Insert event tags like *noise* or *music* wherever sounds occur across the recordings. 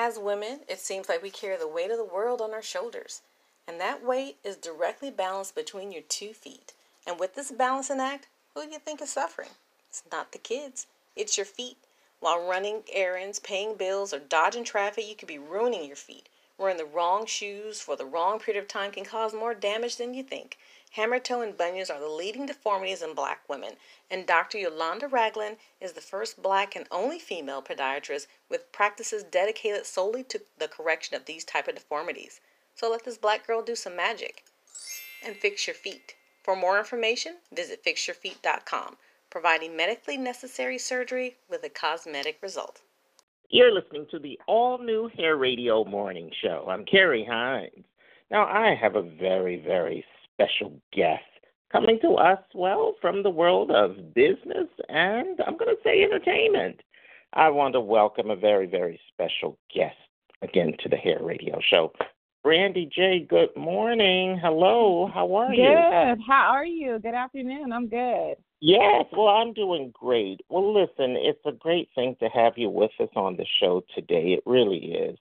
As women, it seems like we carry the weight of the world on our shoulders, and that weight is directly balanced between your two feet. And with this balancing act, who do you think is suffering? It's not the kids, it's your feet. While running errands, paying bills, or dodging traffic, you could be ruining your feet. Wearing the wrong shoes for the wrong period of time can cause more damage than you think. Hammer toe and bunions are the leading deformities in black women, and Dr. Yolanda Ragland is the first black and only female podiatrist with practices dedicated solely to the correction of these type of deformities. So let this black girl do some magic and fix your feet. For more information, visit fixyourfeet.com, providing medically necessary surgery with a cosmetic result. You're listening to the all new Hair Radio Morning Show. I'm Carrie Hines. Now, I have a very, very special guest coming to us, well, from the world of business and I'm going to say entertainment. I want to welcome a very, very special guest again to the Hair Radio Show. Brandy J, good morning. Hello, how are good. you? Good. How are you? Good afternoon. I'm good. Yes, well, I'm doing great. Well, listen, it's a great thing to have you with us on the show today. It really is.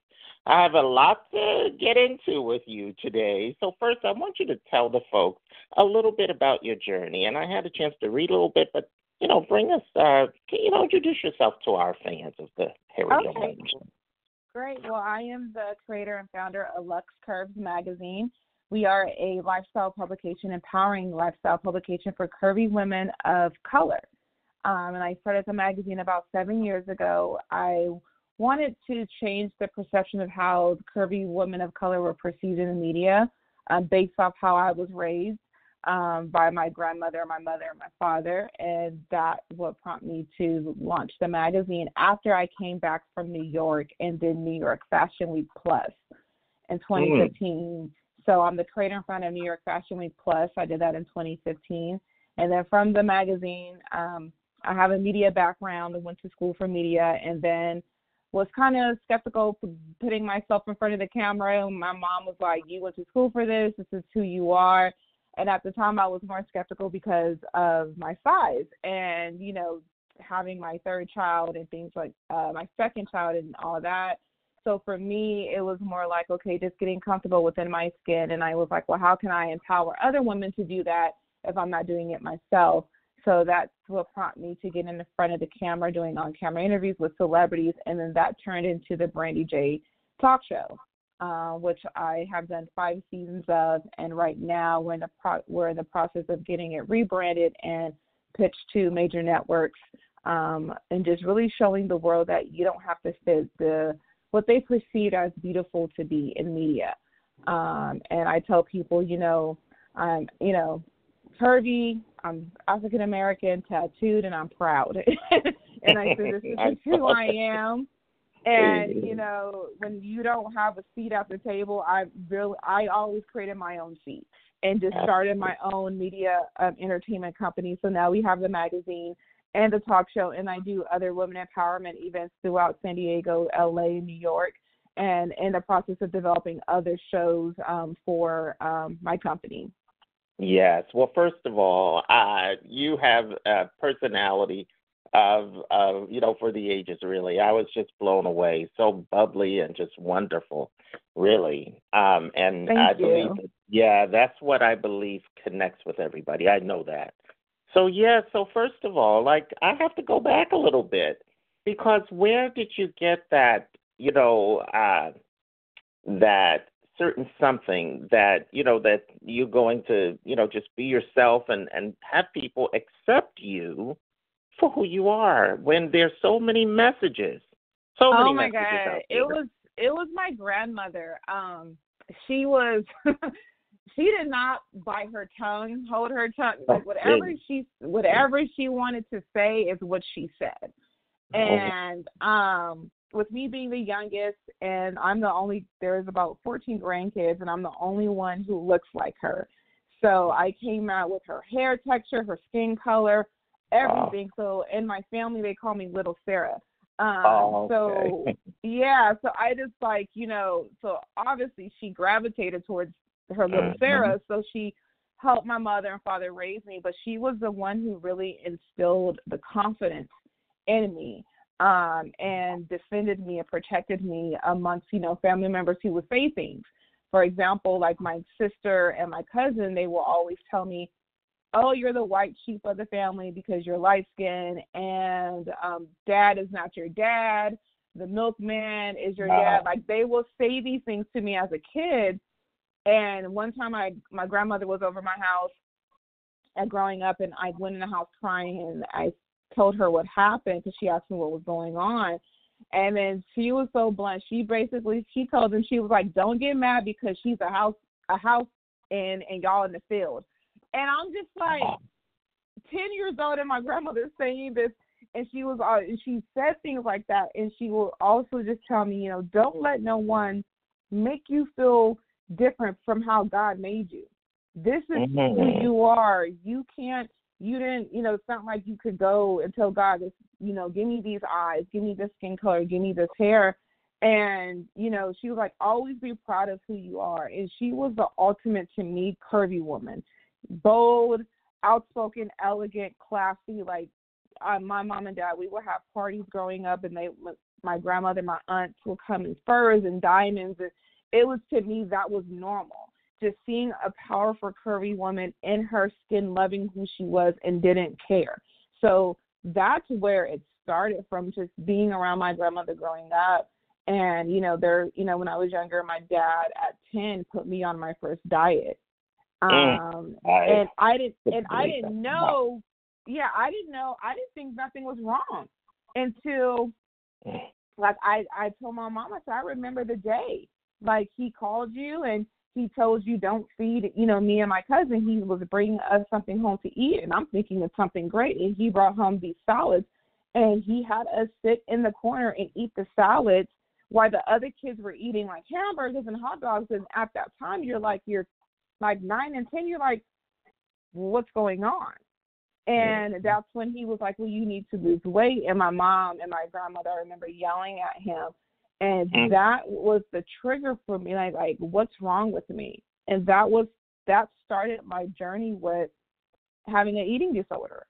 I have a lot to get into with you today. So, first, I want you to tell the folks a little bit about your journey. And I had a chance to read a little bit, but, you know, bring us, uh, you know, introduce yourself to our fans of the Harry okay. Great. Well, I am the creator and founder of Lux Curves Magazine. We are a lifestyle publication, empowering lifestyle publication for curvy women of color. Um, and I started the magazine about seven years ago. I wanted to change the perception of how curvy women of color were perceived in the media um, based off how I was raised um, by my grandmother, my mother, and my father. And that what prompted me to launch the magazine after I came back from New York and did New York Fashion Week Plus in 2015. Mm. So I'm the creator and founder of New York Fashion Week Plus. I did that in 2015. And then from the magazine, um, I have a media background. I went to school for media and then was kind of skeptical putting myself in front of the camera. My mom was like, "You went to school for this. This is who you are." And at the time, I was more skeptical because of my size, and you know, having my third child and things like uh, my second child and all that. So for me, it was more like, okay, just getting comfortable within my skin. And I was like, well, how can I empower other women to do that if I'm not doing it myself? So that's what prompted me to get in the front of the camera doing on camera interviews with celebrities. And then that turned into the Brandy J talk show, uh, which I have done five seasons of. And right now we're in, the pro- we're in the process of getting it rebranded and pitched to major networks um, and just really showing the world that you don't have to fit the what they perceive as beautiful to be in media. Um, and I tell people, you know, I'm, you know, curvy, I'm African American, tattooed, and I'm proud. *laughs* and I said, this is *laughs* who I am. And you know, when you don't have a seat at the table, I really, I always created my own seat and just started my own media um, entertainment company. So now we have the magazine and the talk show, and I do other women empowerment events throughout San Diego, LA, New York, and in the process of developing other shows um, for um, my company. Yes. Well, first of all, uh, you have a personality of, of, you know, for the ages, really. I was just blown away. So bubbly and just wonderful, really. Um, and Thank I you. believe, yeah, that's what I believe connects with everybody. I know that. So, yeah, so first of all, like, I have to go back a little bit because where did you get that, you know, uh, that certain something that you know that you're going to you know just be yourself and and have people accept you for who you are when there's so many messages so oh many my messages god. It was it was my grandmother. Um she was *laughs* she did not bite her tongue hold her tongue like whatever she whatever she wanted to say is what she said. Oh. and um with me being the youngest and I'm the only there's about 14 grandkids and I'm the only one who looks like her. So I came out with her hair texture, her skin color, everything. So in my family they call me little Sarah. Um Oh, so *laughs* yeah, so I just like, you know, so obviously she gravitated towards her little Mhm. Sarah, so she helped my mother and father raise me, but she was the one who really instilled the confidence in me um, and defended me and protected me amongst, you know, family members who would say things. For example, like my sister and my cousin, they will always tell me, "Oh, you're the white sheep of the family because you're light skinned, and um, dad is not your dad. The milkman is your dad." Like they will say these things to me as a kid. And one time, I my grandmother was over my house, and growing up, and I went in the house crying, and I told her what happened because she asked me what was going on. And then she was so blunt. She basically she told them she was like, "Don't get mad because she's a house a house in and y'all in the field." And I'm just like, ten years old, and my grandmother's saying this, and she was uh, and she said things like that, and she will also just tell me, you know, don't let no one make you feel different from how God made you. This is mm-hmm. who you are. You can't you didn't, you know, it's not like you could go and tell God, you know, give me these eyes, give me this skin color, give me this hair. And, you know, she was like, always be proud of who you are. And she was the ultimate, to me, curvy woman. Bold, outspoken, elegant, classy. Like, uh, my mom and dad, we would have parties growing up, and they, my grandmother, my aunts would come in furs and diamonds. And it was, to me, that was normal just seeing a powerful, curvy woman in her skin, loving who she was and didn't care. So that's where it started from just being around my grandmother growing up. And, you know, there, you know, when I was younger, my dad at 10 put me on my first diet. Mm. Um, and I didn't, and I didn't know, yeah, I didn't know, I didn't think nothing was wrong until, mm. like, I, I told my mom, I said, I remember the day, like, he called you and he told you don't feed, you know, me and my cousin, he was bringing us something home to eat, and I'm thinking it's something great. And he brought home these salads, and he had us sit in the corner and eat the salads while the other kids were eating like hamburgers and hot dogs. And at that time, you're like, you're like nine and ten, you're like, what's going on? And yeah. that's when he was like, well, you need to lose weight. And my mom and my grandmother, I remember yelling at him and mm. that was the trigger for me like like what's wrong with me and that was that started my journey with having an eating disorder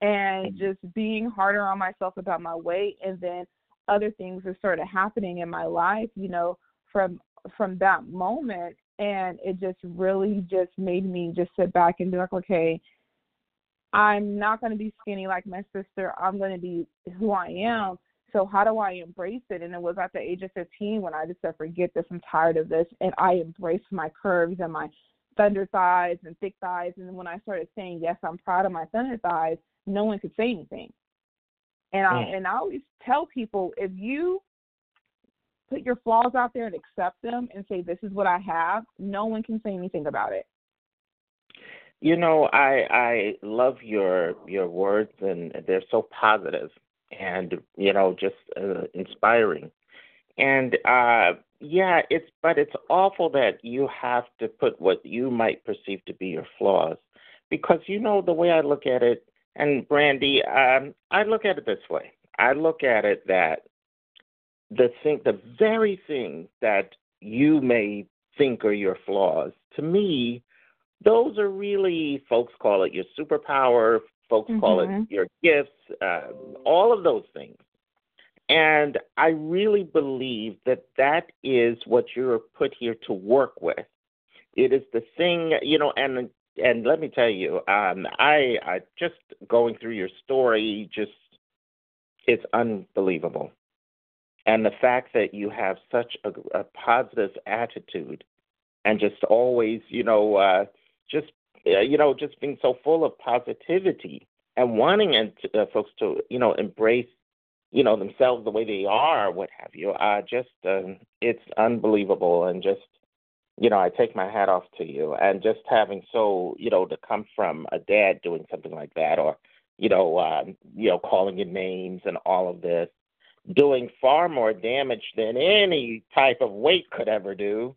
and mm. just being harder on myself about my weight and then other things that started happening in my life you know from from that moment and it just really just made me just sit back and be like okay i'm not going to be skinny like my sister i'm going to be who i am so how do I embrace it? And it was at the age of 15 when I just said, forget this, I'm tired of this. And I embraced my curves and my thunder thighs and thick thighs. And when I started saying, yes, I'm proud of my thunder thighs, no one could say anything. And I, mm. and I always tell people, if you put your flaws out there and accept them and say, this is what I have, no one can say anything about it. You know, I I love your your words and they're so positive and you know just uh, inspiring. And uh yeah it's but it's awful that you have to put what you might perceive to be your flaws because you know the way i look at it and brandy um i look at it this way. I look at it that the thing the very thing that you may think are your flaws to me those are really folks call it your superpower Folks mm-hmm. call it mm-hmm. your gifts, uh, all of those things. And I really believe that that is what you're put here to work with. It is the thing, you know, and and let me tell you, um, I, I just going through your story, just it's unbelievable. And the fact that you have such a, a positive attitude and just always, you know, uh, just you know, just being so full of positivity and wanting and uh, folks to, you know, embrace, you know, themselves the way they are, what have you. Uh, just, uh, it's unbelievable, and just, you know, I take my hat off to you, and just having so, you know, to come from a dad doing something like that, or, you know, um, you know, calling you names and all of this, doing far more damage than any type of weight could ever do.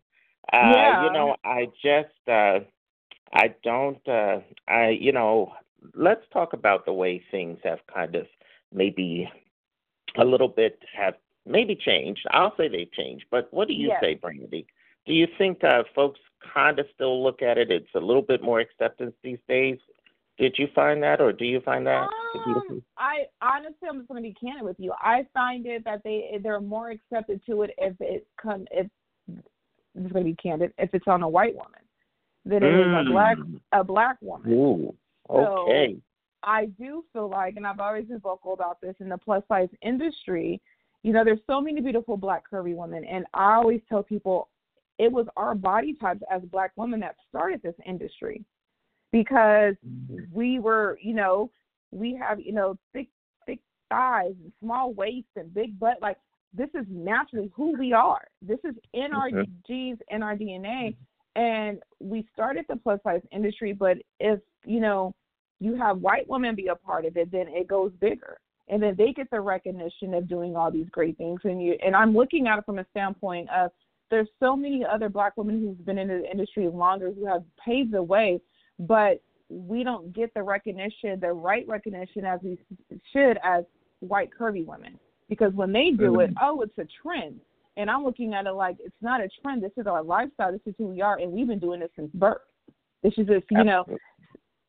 Uh, yeah. You know, I just. Uh, I don't. Uh, I you know. Let's talk about the way things have kind of maybe a little bit have maybe changed. I'll say they've changed, but what do you yes. say, Brandy? Do you think uh, folks kind of still look at it? It's a little bit more acceptance these days. Did you find that, or do you find that? Um, I honestly, I'm just going to be candid with you. I find it that they they're more accepted to it if it come if I'm just going to be candid if it's on a white woman than it mm. is a black mm. a black woman. Ooh, okay. So I do feel like, and I've always been vocal about this in the plus size industry. You know, there's so many beautiful black curvy women, and I always tell people it was our body types as black women that started this industry because mm-hmm. we were, you know, we have, you know, thick, thick thighs and small waist and big butt. Like this is naturally who we are. This is in our genes, in our DNA. And we started the plus size industry, but if, you know, you have white women be a part of it, then it goes bigger. And then they get the recognition of doing all these great things. And you and I'm looking at it from a standpoint of there's so many other black women who've been in the industry longer who have paved the way but we don't get the recognition, the right recognition as we should as white curvy women. Because when they do it, mm-hmm. oh, it's a trend. And I'm looking at it like it's not a trend. This is our lifestyle. This is who we are, and we've been doing this since birth. This is just, you know,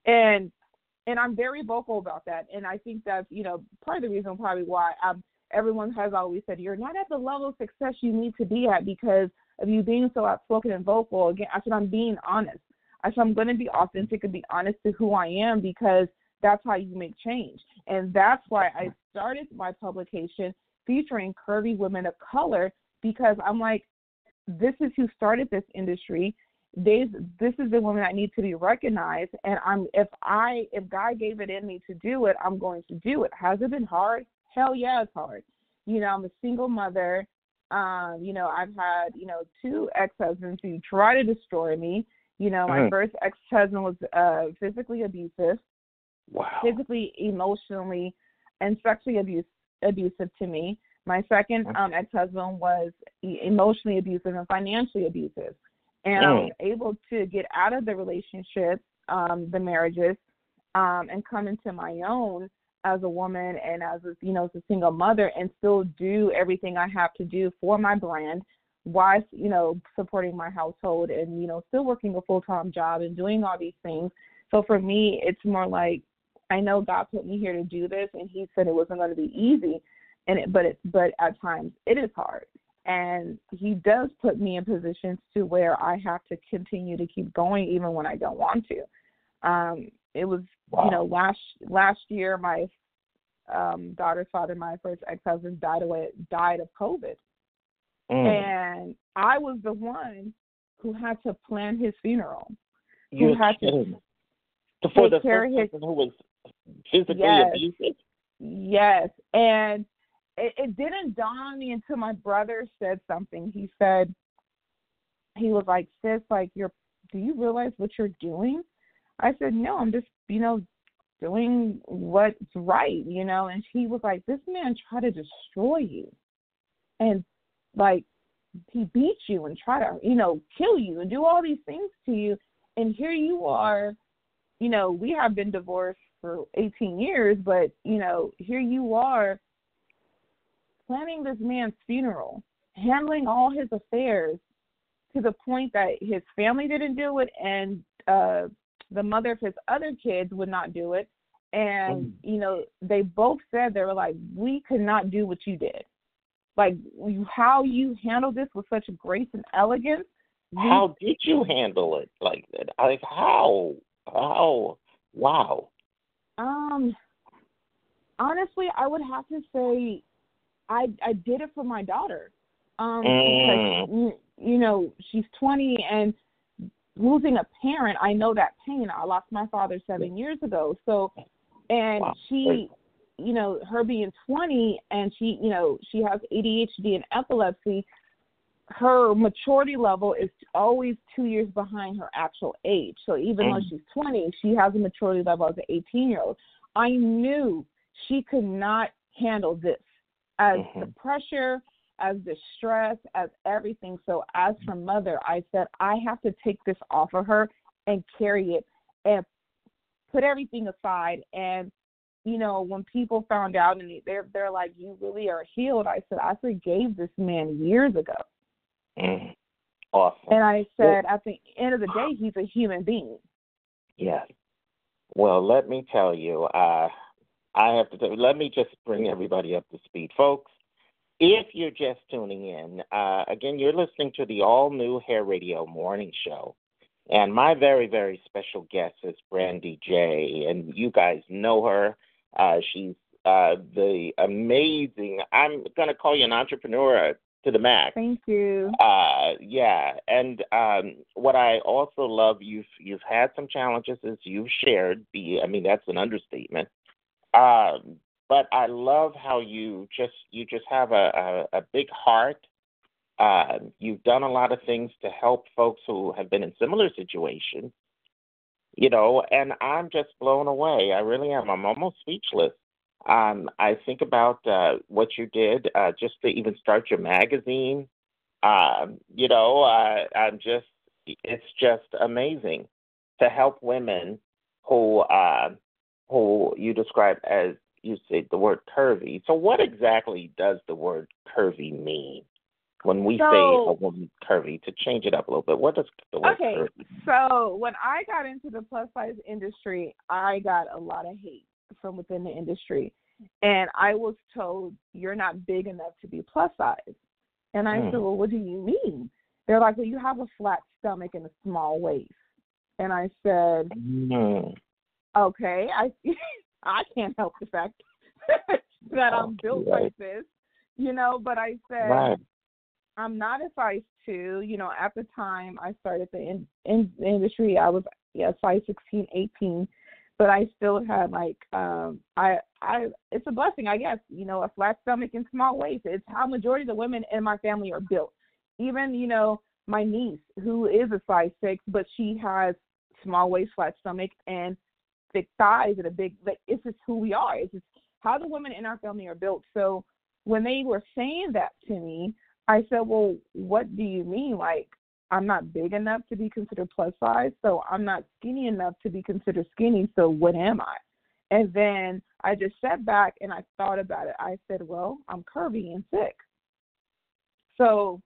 and and I'm very vocal about that. And I think that's, you know, part of the reason probably why I'm, everyone has always said you're not at the level of success you need to be at because of you being so outspoken and vocal. Again, I said I'm being honest. I said, I'm going to be authentic and be honest to who I am because that's how you make change. And that's why I started my publication featuring curvy women of color because I'm like, this is who started this industry. This this is the woman that needs to be recognized. And I'm if I if God gave it in me to do it, I'm going to do it. Has it been hard? Hell yeah, it's hard. You know, I'm a single mother. Um, you know, I've had, you know, two ex husbands who try to destroy me. You know, my mm. first ex husband was uh, physically abusive, wow. physically, emotionally, and sexually abuse, abusive to me. My second mm. um, ex husband was emotionally abusive and financially abusive. And mm. I was able to get out of the relationship, um, the marriages, um, and come into my own as a woman and as a you know as a single mother and still do everything I have to do for my brand while you know supporting my household and you know still working a full time job and doing all these things. So for me, it's more like I know God put me here to do this, and He said it wasn't going to be easy, and it, but it but at times it is hard, and He does put me in positions to where I have to continue to keep going even when I don't want to. Um, it was wow. you know last last year my um daughter's father, my first ex husband, died away died of COVID Mm. And I was the one who had to plan his funeral. You who had to for the first his, who was physically yes, abusive. Yes, and it, it didn't dawn on me until my brother said something. He said, he was like, "Sis, like you're, do you realize what you're doing?" I said, "No, I'm just, you know, doing what's right, you know." And he was like, "This man tried to destroy you, and like he beat you and try to you know kill you and do all these things to you and here you are you know we have been divorced for 18 years but you know here you are planning this man's funeral handling all his affairs to the point that his family didn't do it and uh the mother of his other kids would not do it and mm. you know they both said they were like we could not do what you did like how you handled this with such grace and elegance. How did you handle it like that? Like how? How? Wow. Um. Honestly, I would have to say, I I did it for my daughter. Um, mm. because you know she's 20 and losing a parent. I know that pain. I lost my father seven years ago. So, and wow. she you know, her being 20 and she, you know, she has ADHD and epilepsy, her maturity level is always two years behind her actual age. So even mm. though she's 20, she has a maturity level as an 18 year old. I knew she could not handle this as mm-hmm. the pressure, as the stress, as everything. So as her mother, I said, I have to take this off of her and carry it and put everything aside and you know, when people found out and they're they're like, "You really are healed," I said, "I forgave this man years ago." Mm. Awesome. And I said, well, at the end of the day, he's a human being. Yes. Well, let me tell you, uh, I have to tell, let me just bring everybody up to speed, folks. If you're just tuning in, uh, again, you're listening to the all new Hair Radio morning show. And my very, very special guest is Brandy J. And you guys know her. Uh, she's uh, the amazing, I'm going to call you an entrepreneur to the max. Thank you. Uh, yeah, and um, what I also love, you've you've had some challenges as you've shared. Be, I mean, that's an understatement. Um, but I love how you just you just have a a, a big heart. Uh, you've done a lot of things to help folks who have been in similar situations. You know, and I'm just blown away. I really am. I'm almost speechless. Um, I think about uh, what you did uh, just to even start your magazine. Um, you know, uh, I'm just, it's just amazing to help women who, uh, who you describe as, you say the word curvy. So, what exactly does the word curvy mean? When we so, say a woman curvy, to change it up a little bit, what does the word okay, curvy mean? So, when I got into the plus size industry, I got a lot of hate from within the industry. And I was told, you're not big enough to be plus size. And I mm. said, well, what do you mean? They're like, well, you have a flat stomach and a small waist. And I said, mm. Okay, I *laughs* I can't help the fact *laughs* that I'm built right. like this, you know. But I said, right. I'm not a size two. You know, at the time I started the in, in the industry, I was yeah size 16, 18 but I still had like um I I it's a blessing I guess you know a flat stomach and small waist it's how majority of the women in my family are built even you know my niece who is a size six but she has small waist flat stomach and thick thighs and a big like it's just who we are it's just how the women in our family are built so when they were saying that to me I said well what do you mean like I'm not big enough to be considered plus size, so I'm not skinny enough to be considered skinny, so what am I? And then I just sat back and I thought about it. I said, well, I'm curvy and thick. So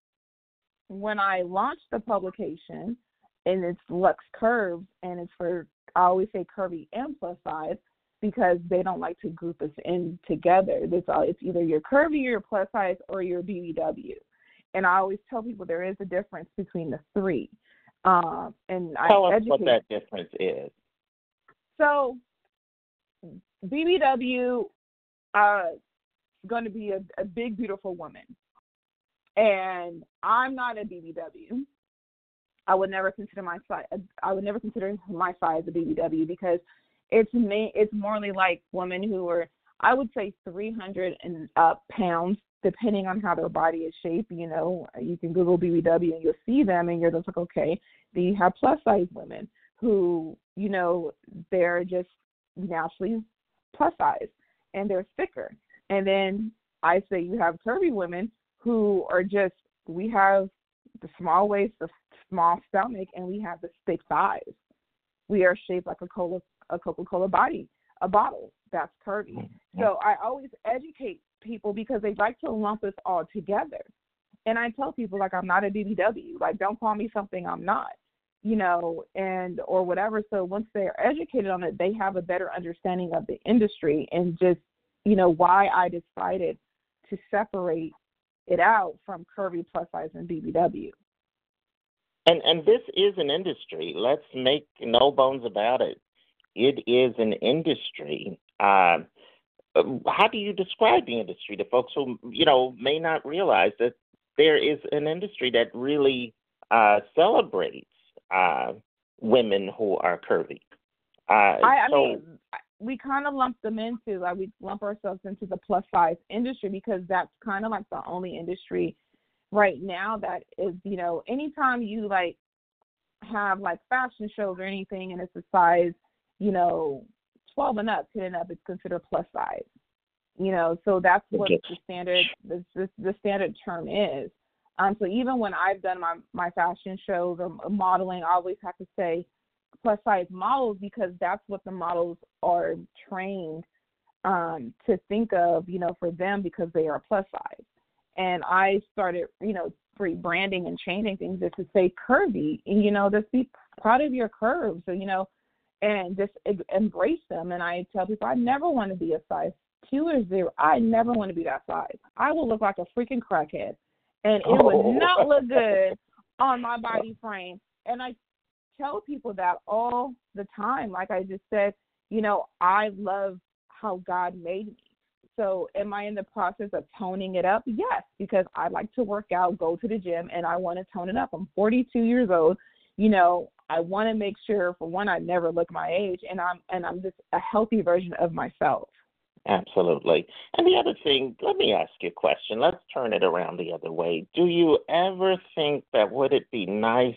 when I launched the publication, and it's Lux Curves, and it's for, I always say curvy and plus size because they don't like to group us in together. It's, all, it's either you're curvy, you're plus size, or you're BBW and I always tell people there is a difference between the three. Um, and tell I us educate. what that difference is. So, BBW uh, going to be a, a big, beautiful woman, and I'm not a BBW. I would never consider my size. I would never consider my size a BBW because it's me. It's morely like women who are, I would say, 300 and up pounds depending on how their body is shaped, you know, you can Google BBW and you'll see them, and you're just like, okay. Then you have plus size women who, you know, they're just naturally plus size and they're thicker. And then I say you have curvy women who are just, we have the small waist, the small stomach, and we have the thick thighs. We are shaped like a cola, a Coca-Cola body, a bottle. That's curvy. Mm-hmm. So I always educate people because they like to lump us all together. And I tell people like I'm not a BBW. Like don't call me something I'm not. You know, and or whatever. So once they're educated on it, they have a better understanding of the industry and just, you know, why I decided to separate it out from curvy plus size and BBW. And and this is an industry. Let's make no bones about it. It is an industry. Uh, how do you describe the industry to folks who you know may not realize that there is an industry that really uh, celebrates uh, women who are curvy? Uh, I, I so, mean, we kind of lump them into like we lump ourselves into the plus size industry because that's kind of like the only industry right now that is you know anytime you like have like fashion shows or anything and it's a size you know 12 and up, 10 and up, it's considered plus size. You know, so that's what the standard the, the, the standard term is. Um, so even when I've done my my fashion shows or modeling, I always have to say plus size models because that's what the models are trained um, to think of, you know, for them because they are plus size. And I started, you know, rebranding and changing things just to say curvy, and you know, just be proud of your curves. So you know, and just embrace them. And I tell people I never want to be a size two or zero. I never want to be that size. I will look like a freaking crackhead, and it oh. would not look good *laughs* on my body frame. And I tell people that all the time. Like I just said, you know, I love how God made me. So, am I in the process of toning it up? Yes, because I like to work out, go to the gym, and I want to tone it up. I'm 42 years old. You know, I want to make sure, for one, I never look my age, and I'm and I'm just a healthy version of myself. Absolutely. And the other thing, let me ask you a question. Let's turn it around the other way. Do you ever think that would it be nice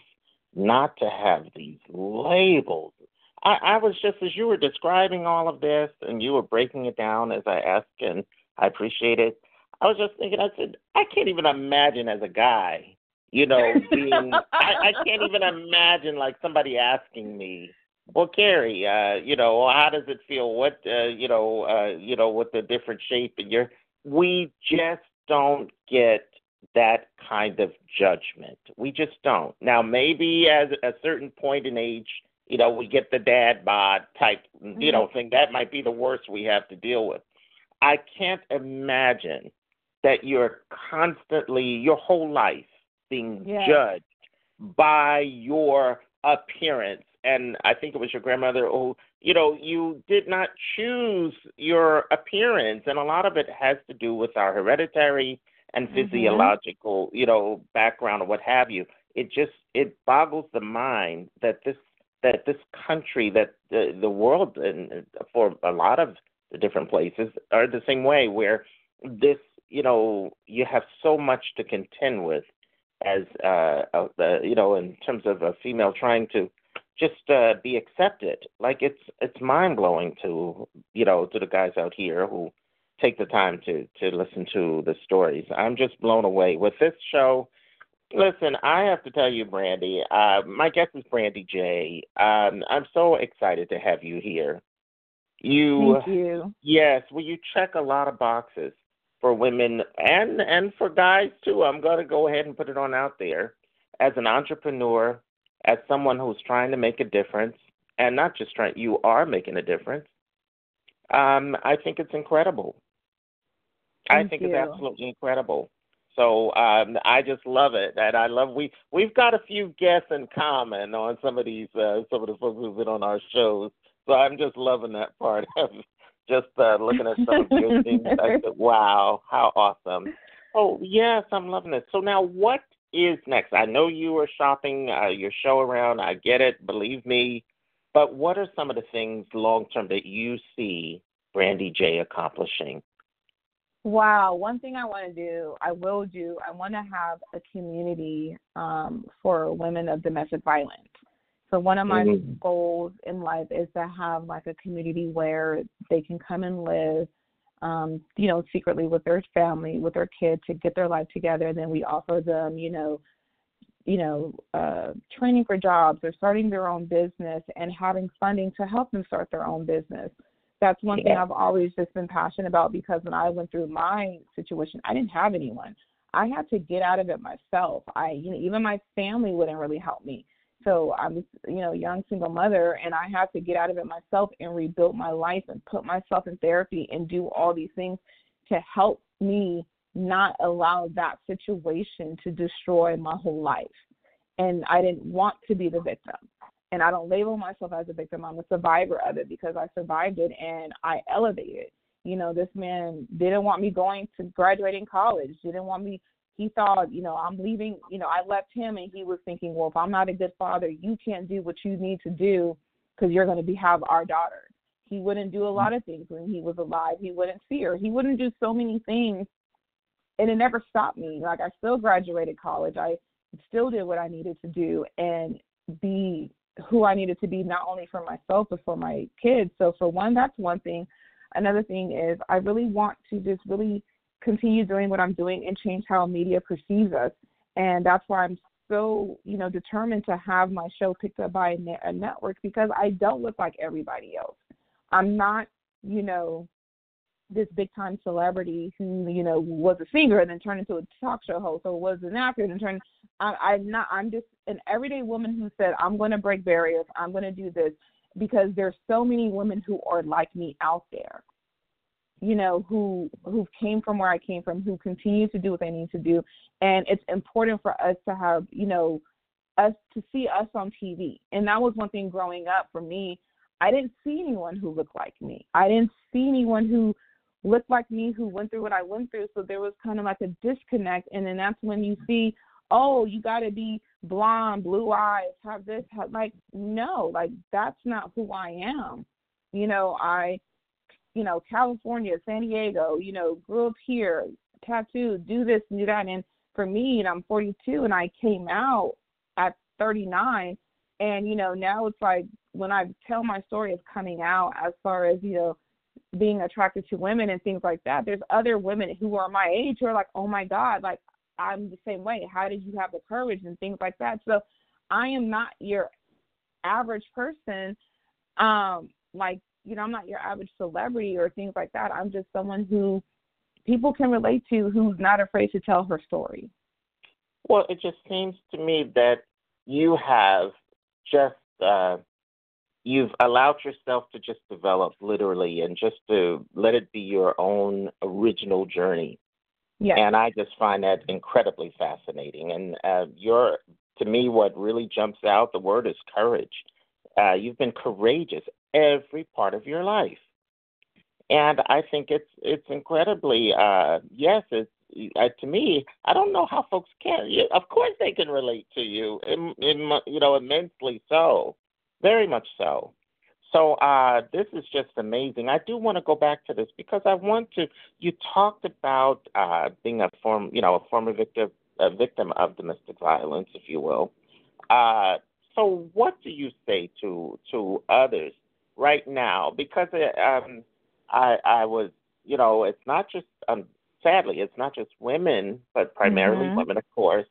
not to have these labels I, I was just as you were describing all of this and you were breaking it down as I asked, and I appreciate it. I was just thinking, I said, I can't even imagine as a guy, you know, being, I, I can't even imagine like somebody asking me, well, Carrie, uh, you know, how does it feel? What, uh, you know, uh, you know, with the different shape and your, we just don't get that kind of judgment. We just don't. Now, maybe at a certain point in age, you know, we get the dad bod type, mm-hmm. you know, thing. That might be the worst we have to deal with. I can't imagine that you're constantly, your whole life, being yes. judged by your appearance. And I think it was your grandmother who, you know, you did not choose your appearance. And a lot of it has to do with our hereditary and mm-hmm. physiological, mm-hmm. you know, background or what have you. It just, it boggles the mind that this that this country, that the, the world, and for a lot of the different places, are the same way, where this, you know, you have so much to contend with as, uh, uh, you know, in terms of a female trying to just uh, be accepted. Like it's it's mind blowing to you know to the guys out here who take the time to to listen to the stories. I'm just blown away with this show. Listen, I have to tell you, Brandy. Uh, my guest is Brandy J. Um, I'm so excited to have you here. You, Thank you. Yes, well, you check a lot of boxes for women and and for guys too. I'm going to go ahead and put it on out there. As an entrepreneur, as someone who's trying to make a difference, and not just trying, you are making a difference. Um, I think it's incredible. Thank I think you. it's absolutely incredible. So um, I just love it, and I love we we've got a few guests in common on some of these uh, some of the folks who've been on our shows. So I'm just loving that part *laughs* of just uh, looking at some of your things. I *laughs* said, "Wow, how awesome!" Oh yes, I'm loving it. So now, what is next? I know you are shopping uh, your show around. I get it, believe me. But what are some of the things long term that you see Brandy J accomplishing? Wow, one thing I want to do, I will do, I want to have a community um, for women of domestic violence. So one of my mm-hmm. goals in life is to have like a community where they can come and live, um, you know, secretly with their family, with their kids to get their life together. And then we offer them, you know, you know, uh, training for jobs or starting their own business and having funding to help them start their own business that's one thing I've always just been passionate about because when I went through my situation, I didn't have anyone. I had to get out of it myself. I, you know, even my family wouldn't really help me. So I was, you know, young single mother, and I had to get out of it myself and rebuild my life and put myself in therapy and do all these things to help me not allow that situation to destroy my whole life. And I didn't want to be the victim and I don't label myself as a victim. I'm a survivor of it because I survived it and I elevated. You know, this man didn't want me going to graduating college, didn't want me he thought, you know, I'm leaving, you know, I left him and he was thinking, well, if I'm not a good father, you can't do what you need to do because you're going to be have our daughter. He wouldn't do a lot of things when he was alive. He wouldn't her. He wouldn't do so many things. And it never stopped me. Like I still graduated college. I still did what I needed to do and be who I needed to be, not only for myself, but for my kids. So, for one, that's one thing. Another thing is, I really want to just really continue doing what I'm doing and change how media perceives us. And that's why I'm so, you know, determined to have my show picked up by a network because I don't look like everybody else. I'm not, you know, this big time celebrity who you know was a singer and then turned into a talk show host or was an actor and turned I, I'm not I'm just an everyday woman who said I'm going to break barriers. I'm going to do this because there's so many women who are like me out there you know who who came from where i came from who continue to do what they need to do. And it's important for us to have you know us to see us on tv and that was one thing growing up for me. I didn't see anyone who looked like me. I didn't see anyone who looked like me who went through what i went through so there was kind of like a disconnect and then that's when you see oh you got to be blonde blue eyes have this have like no like that's not who i am you know i you know, California, San Diego, you know, grew up here, tattooed, do this and do that. And for me, and I'm 42 and I came out at 39. And, you know, now it's like when I tell my story of coming out as far as, you know, being attracted to women and things like that, there's other women who are my age who are like, oh my God, like I'm the same way. How did you have the courage and things like that? So I am not your average person. Um, like you know, I'm not your average celebrity or things like that. I'm just someone who people can relate to who's not afraid to tell her story. Well, it just seems to me that you have just uh, you've allowed yourself to just develop literally and just to let it be your own original journey. Yeah. And I just find that incredibly fascinating. And uh, your to me, what really jumps out, the word is courage. Uh, you've been courageous every part of your life. And I think it's it's incredibly uh, yes, it's uh, to me. I don't know how folks can. Of course, they can relate to you, in, in, you know, immensely so, very much so. So uh, this is just amazing. I do want to go back to this because I want to. You talked about uh, being a form, you know, a former victim, a victim of domestic violence, if you will. Uh, so, what do you say to to others right now because it, um, I I was you know it's not just um, sadly it's not just women but primarily mm-hmm. women of course.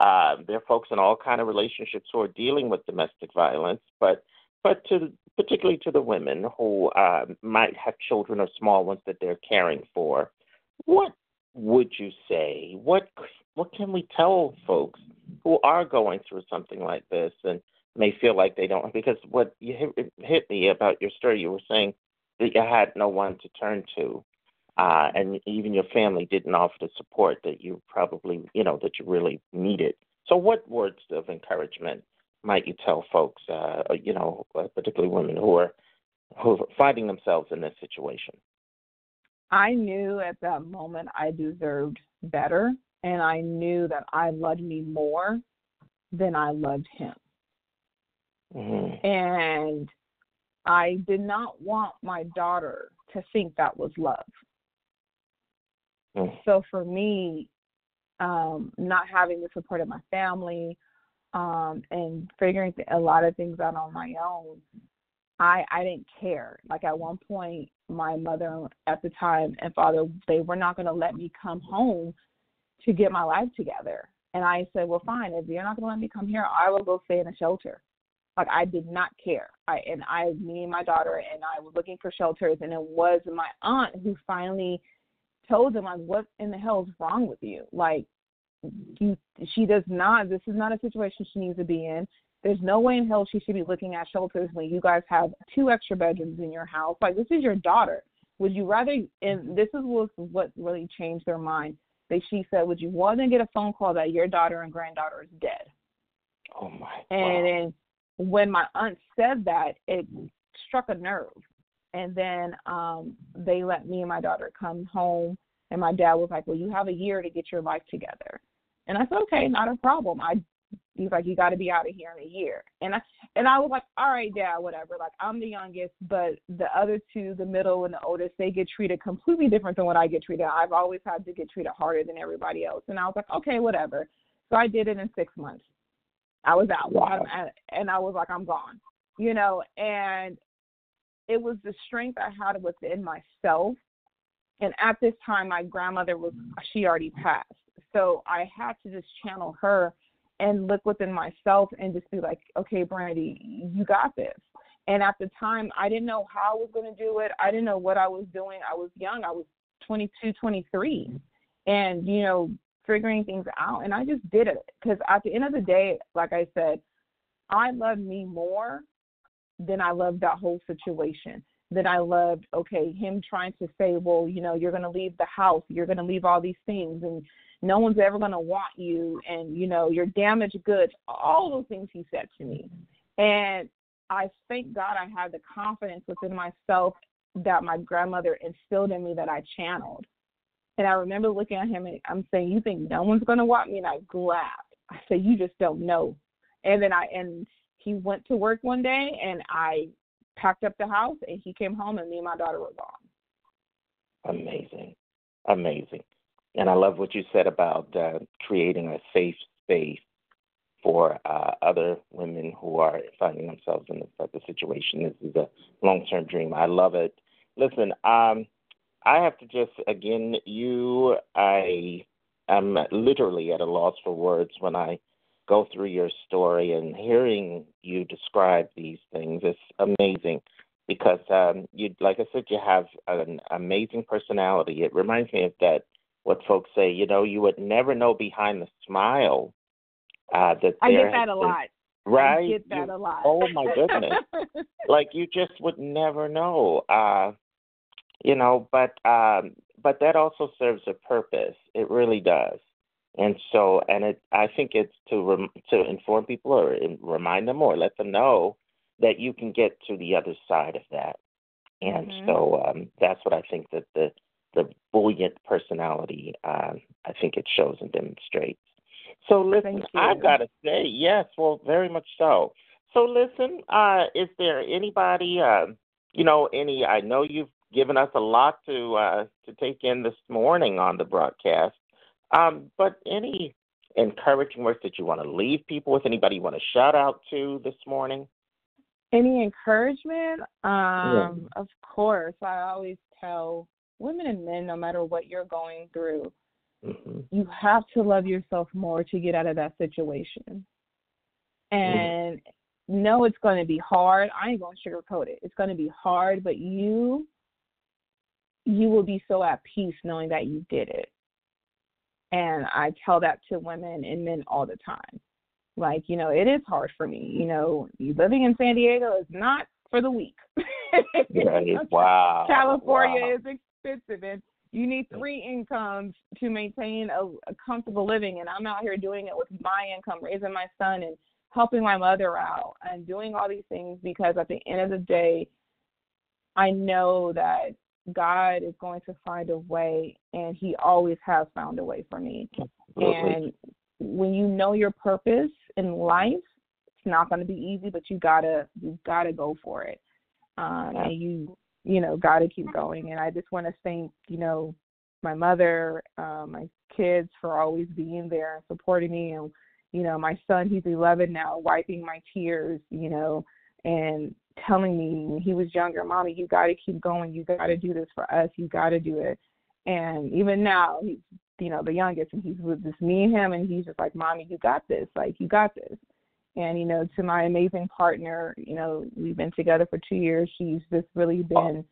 Uh, there are folks in all kind of relationships who are dealing with domestic violence, but but to particularly to the women who uh, might have children or small ones that they're caring for, what would you say? What what can we tell folks who are going through something like this and may feel like they don't? Because what you hit, hit me about your story you were saying that you had no one to turn to uh and even your family didn't offer the support that you probably you know that you really needed so what words of encouragement might you tell folks uh you know uh, particularly women who are who are finding themselves in this situation i knew at that moment i deserved better and i knew that i loved me more than i loved him Mm-hmm. And I did not want my daughter to think that was love. Mm-hmm. So for me, um, not having the support of my family um, and figuring a lot of things out on my own, I I didn't care. Like at one point, my mother at the time and father they were not going to let me come home to get my life together. And I said, well, fine. If you're not going to let me come here, I will go stay in a shelter. Like I did not care. I and I, me and my daughter and I was looking for shelters, and it was my aunt who finally told them like, "What in the hell is wrong with you? Like, you, she does not. This is not a situation she needs to be in. There's no way in hell she should be looking at shelters when you guys have two extra bedrooms in your house. Like, this is your daughter. Would you rather? And mm-hmm. this is what what really changed their mind. That she said, "Would you rather get a phone call that your daughter and granddaughter is dead?" Oh my! And wow. then when my aunt said that, it struck a nerve. And then um they let me and my daughter come home and my dad was like, Well, you have a year to get your life together. And I said, Okay, not a problem. I he's like, You gotta be out of here in a year. And I and I was like, All right, dad, whatever. Like I'm the youngest, but the other two, the middle and the oldest, they get treated completely different than what I get treated. I've always had to get treated harder than everybody else. And I was like, Okay, whatever. So I did it in six months. I was out, wow. and I was like, I'm gone, you know. And it was the strength I had within myself. And at this time, my grandmother was she already passed, so I had to just channel her and look within myself and just be like, okay, Brandy, you got this. And at the time, I didn't know how I was going to do it. I didn't know what I was doing. I was young. I was 22, 23. And, you know, figuring things out and I just did it because at the end of the day, like I said, I love me more then I loved that whole situation. Then I loved, okay, him trying to say, well, you know, you're going to leave the house, you're going to leave all these things, and no one's ever going to want you, and, you know, you're damaged goods. All those things he said to me. And I thank God I had the confidence within myself that my grandmother instilled in me that I channeled. And I remember looking at him and I'm saying, You think no one's gonna want me? And I laughed. I said, You just don't know. And then I and he went to work one day and I packed up the house and he came home and me and my daughter were gone. Amazing. Amazing. And I love what you said about uh, creating a safe space for uh, other women who are finding themselves in this type of situation. This is a long term dream. I love it. Listen, um, I have to just, again, you, I am literally at a loss for words when I go through your story and hearing you describe these things. It's amazing because um, you, like I said, you have an amazing personality. It reminds me of that what folks say. You know, you would never know behind the smile uh, that I get that a been, lot. Right? I get that you, a lot. Oh my goodness! *laughs* like you just would never know. Uh, you know, but um, but that also serves a purpose. It really does. And so, and it, I think it's to rem, to inform people or remind them or let them know that you can get to the other side of that. And mm-hmm. so um, that's what I think that the the buoyant personality uh, I think it shows and demonstrates. So listen, I've got to say yes, well, very much so. So listen, uh, is there anybody, uh, you know, any? I know you've given us a lot to uh, to take in this morning on the broadcast. Um, but any encouraging words that you want to leave people with? Anybody you want to shout out to this morning? Any encouragement? Um, yeah. Of course. I always tell women and men, no matter what you're going through, mm-hmm. you have to love yourself more to get out of that situation. Mm-hmm. And mm-hmm. no, it's going to be hard. I ain't going to sugarcoat it. It's going to be hard, but you you will be so at peace knowing that you did it. And I tell that to women and men all the time. Like, you know, it is hard for me. You know, living in San Diego is not for the weak. *laughs* wow. California wow. is expensive and you need three incomes to maintain a, a comfortable living and I'm out here doing it with my income, raising my son and helping my mother out and doing all these things because at the end of the day I know that God is going to find a way, and He always has found a way for me. Absolutely. And when you know your purpose in life, it's not going to be easy, but you gotta you gotta go for it, um, yeah. and you you know gotta keep going. And I just want to thank you know my mother, uh, my kids for always being there and supporting me, and you know my son, he's 11 now, wiping my tears, you know, and telling me when he was younger, Mommy, you got to keep going. You got to do this for us. You got to do it. And even now, he's you know the youngest, and he's with just me and him, and he's just like, Mommy, you got this. Like you got this. And you know, to my amazing partner, you know, we've been together for two years. She's just really been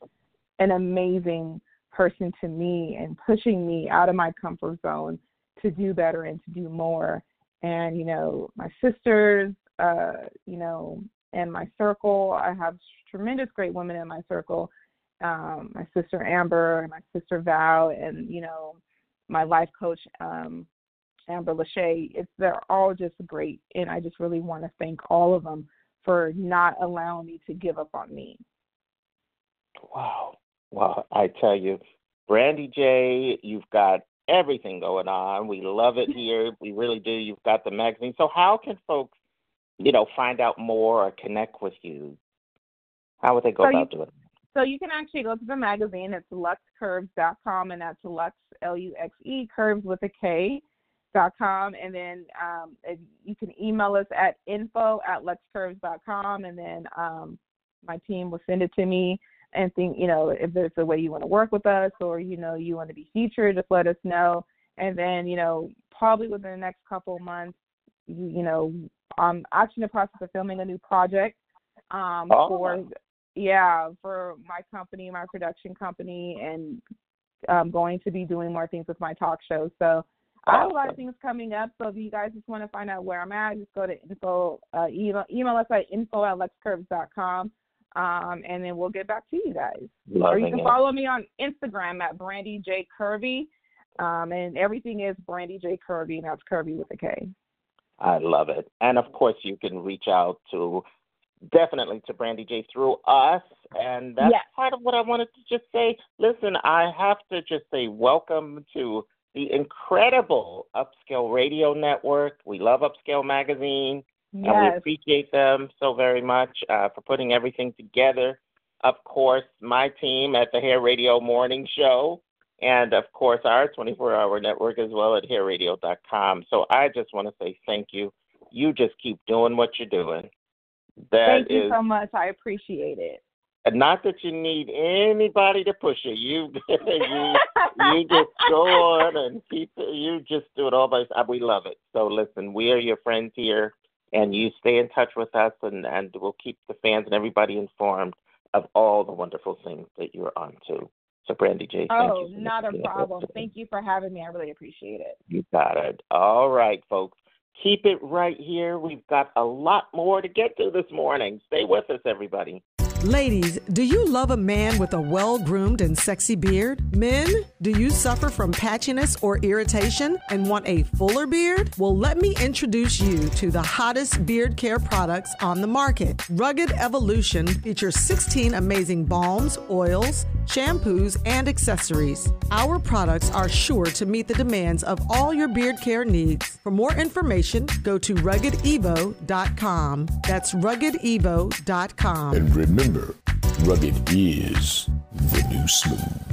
an amazing person to me and pushing me out of my comfort zone to do better and to do more. And you know, my sisters, uh, you know, in my circle. I have tremendous great women in my circle. Um, my sister Amber, my sister Val, and you know, my life coach um, Amber Lachey. It's they're all just great, and I just really want to thank all of them for not allowing me to give up on me. Wow, wow! I tell you, Brandy J, you've got everything going on. We love it *laughs* here. we really do. You've got the magazine. So how can folks you know, find out more or connect with you, how would they go so about you, doing it? So you can actually go to the magazine. It's luxekurves.com, and that's Lux, L-U-X-E, curves with a K, dot com. And then um, you can email us at info at luxekurves.com, and then um, my team will send it to me and think, you know, if there's a way you want to work with us or, you know, you want to be featured, just let us know. And then, you know, probably within the next couple of months, you, you know, I'm actually in the process of filming a new project um, oh. for yeah for my company, my production company, and I'm going to be doing more things with my talk show. So I have a lot of things coming up, so if you guys just want to find out where I'm at, just go to info, uh, email, email us at info at luxekurves.com, um, and then we'll get back to you guys. Loving or you can it. follow me on Instagram at Brandy J Kurvy, um, and everything is Brandy J Kurvy, and that's Curvy with a K. I love it. And of course, you can reach out to definitely to Brandy J through us. And that's Yes. part of what I wanted to just say. Listen, I have to just say welcome to the incredible Upscale Radio Network. We love Upscale Magazine. And we appreciate them so very much uh, for putting everything together. Of course, my team at the Hair Radio Morning Show, and of course, our 24 hour network as well at hairradio.com. So I just want to say thank you. You just keep doing what you're doing. That Thank you is- so much. I appreciate it. and not that you need anybody to push you. You *laughs* you you just go on and keep you just do it all by yourself. We love it. So listen, we are your friends here, and you stay in touch with us, and and we'll keep the fans and everybody informed of all the wonderful things that you're on to. So Brandy J, thank Oh, not a problem. Thank you for having me. I really appreciate it. You got it. All right, folks. Keep it right here. We've got a lot more to get to this morning. Stay with us, everybody. Ladies, do you love a man with a well groomed and sexy beard? Men, do you suffer from patchiness or irritation and want a fuller beard? Well, let me introduce you to the hottest beard care products on the market. Rugged Evolution features 16 amazing balms, oils, shampoos, and accessories. Our products are sure to meet the demands of all your beard care needs. For more information, go to ruggedevo.com. That's ruggedevo.com. And remember, rugged is the new smooth.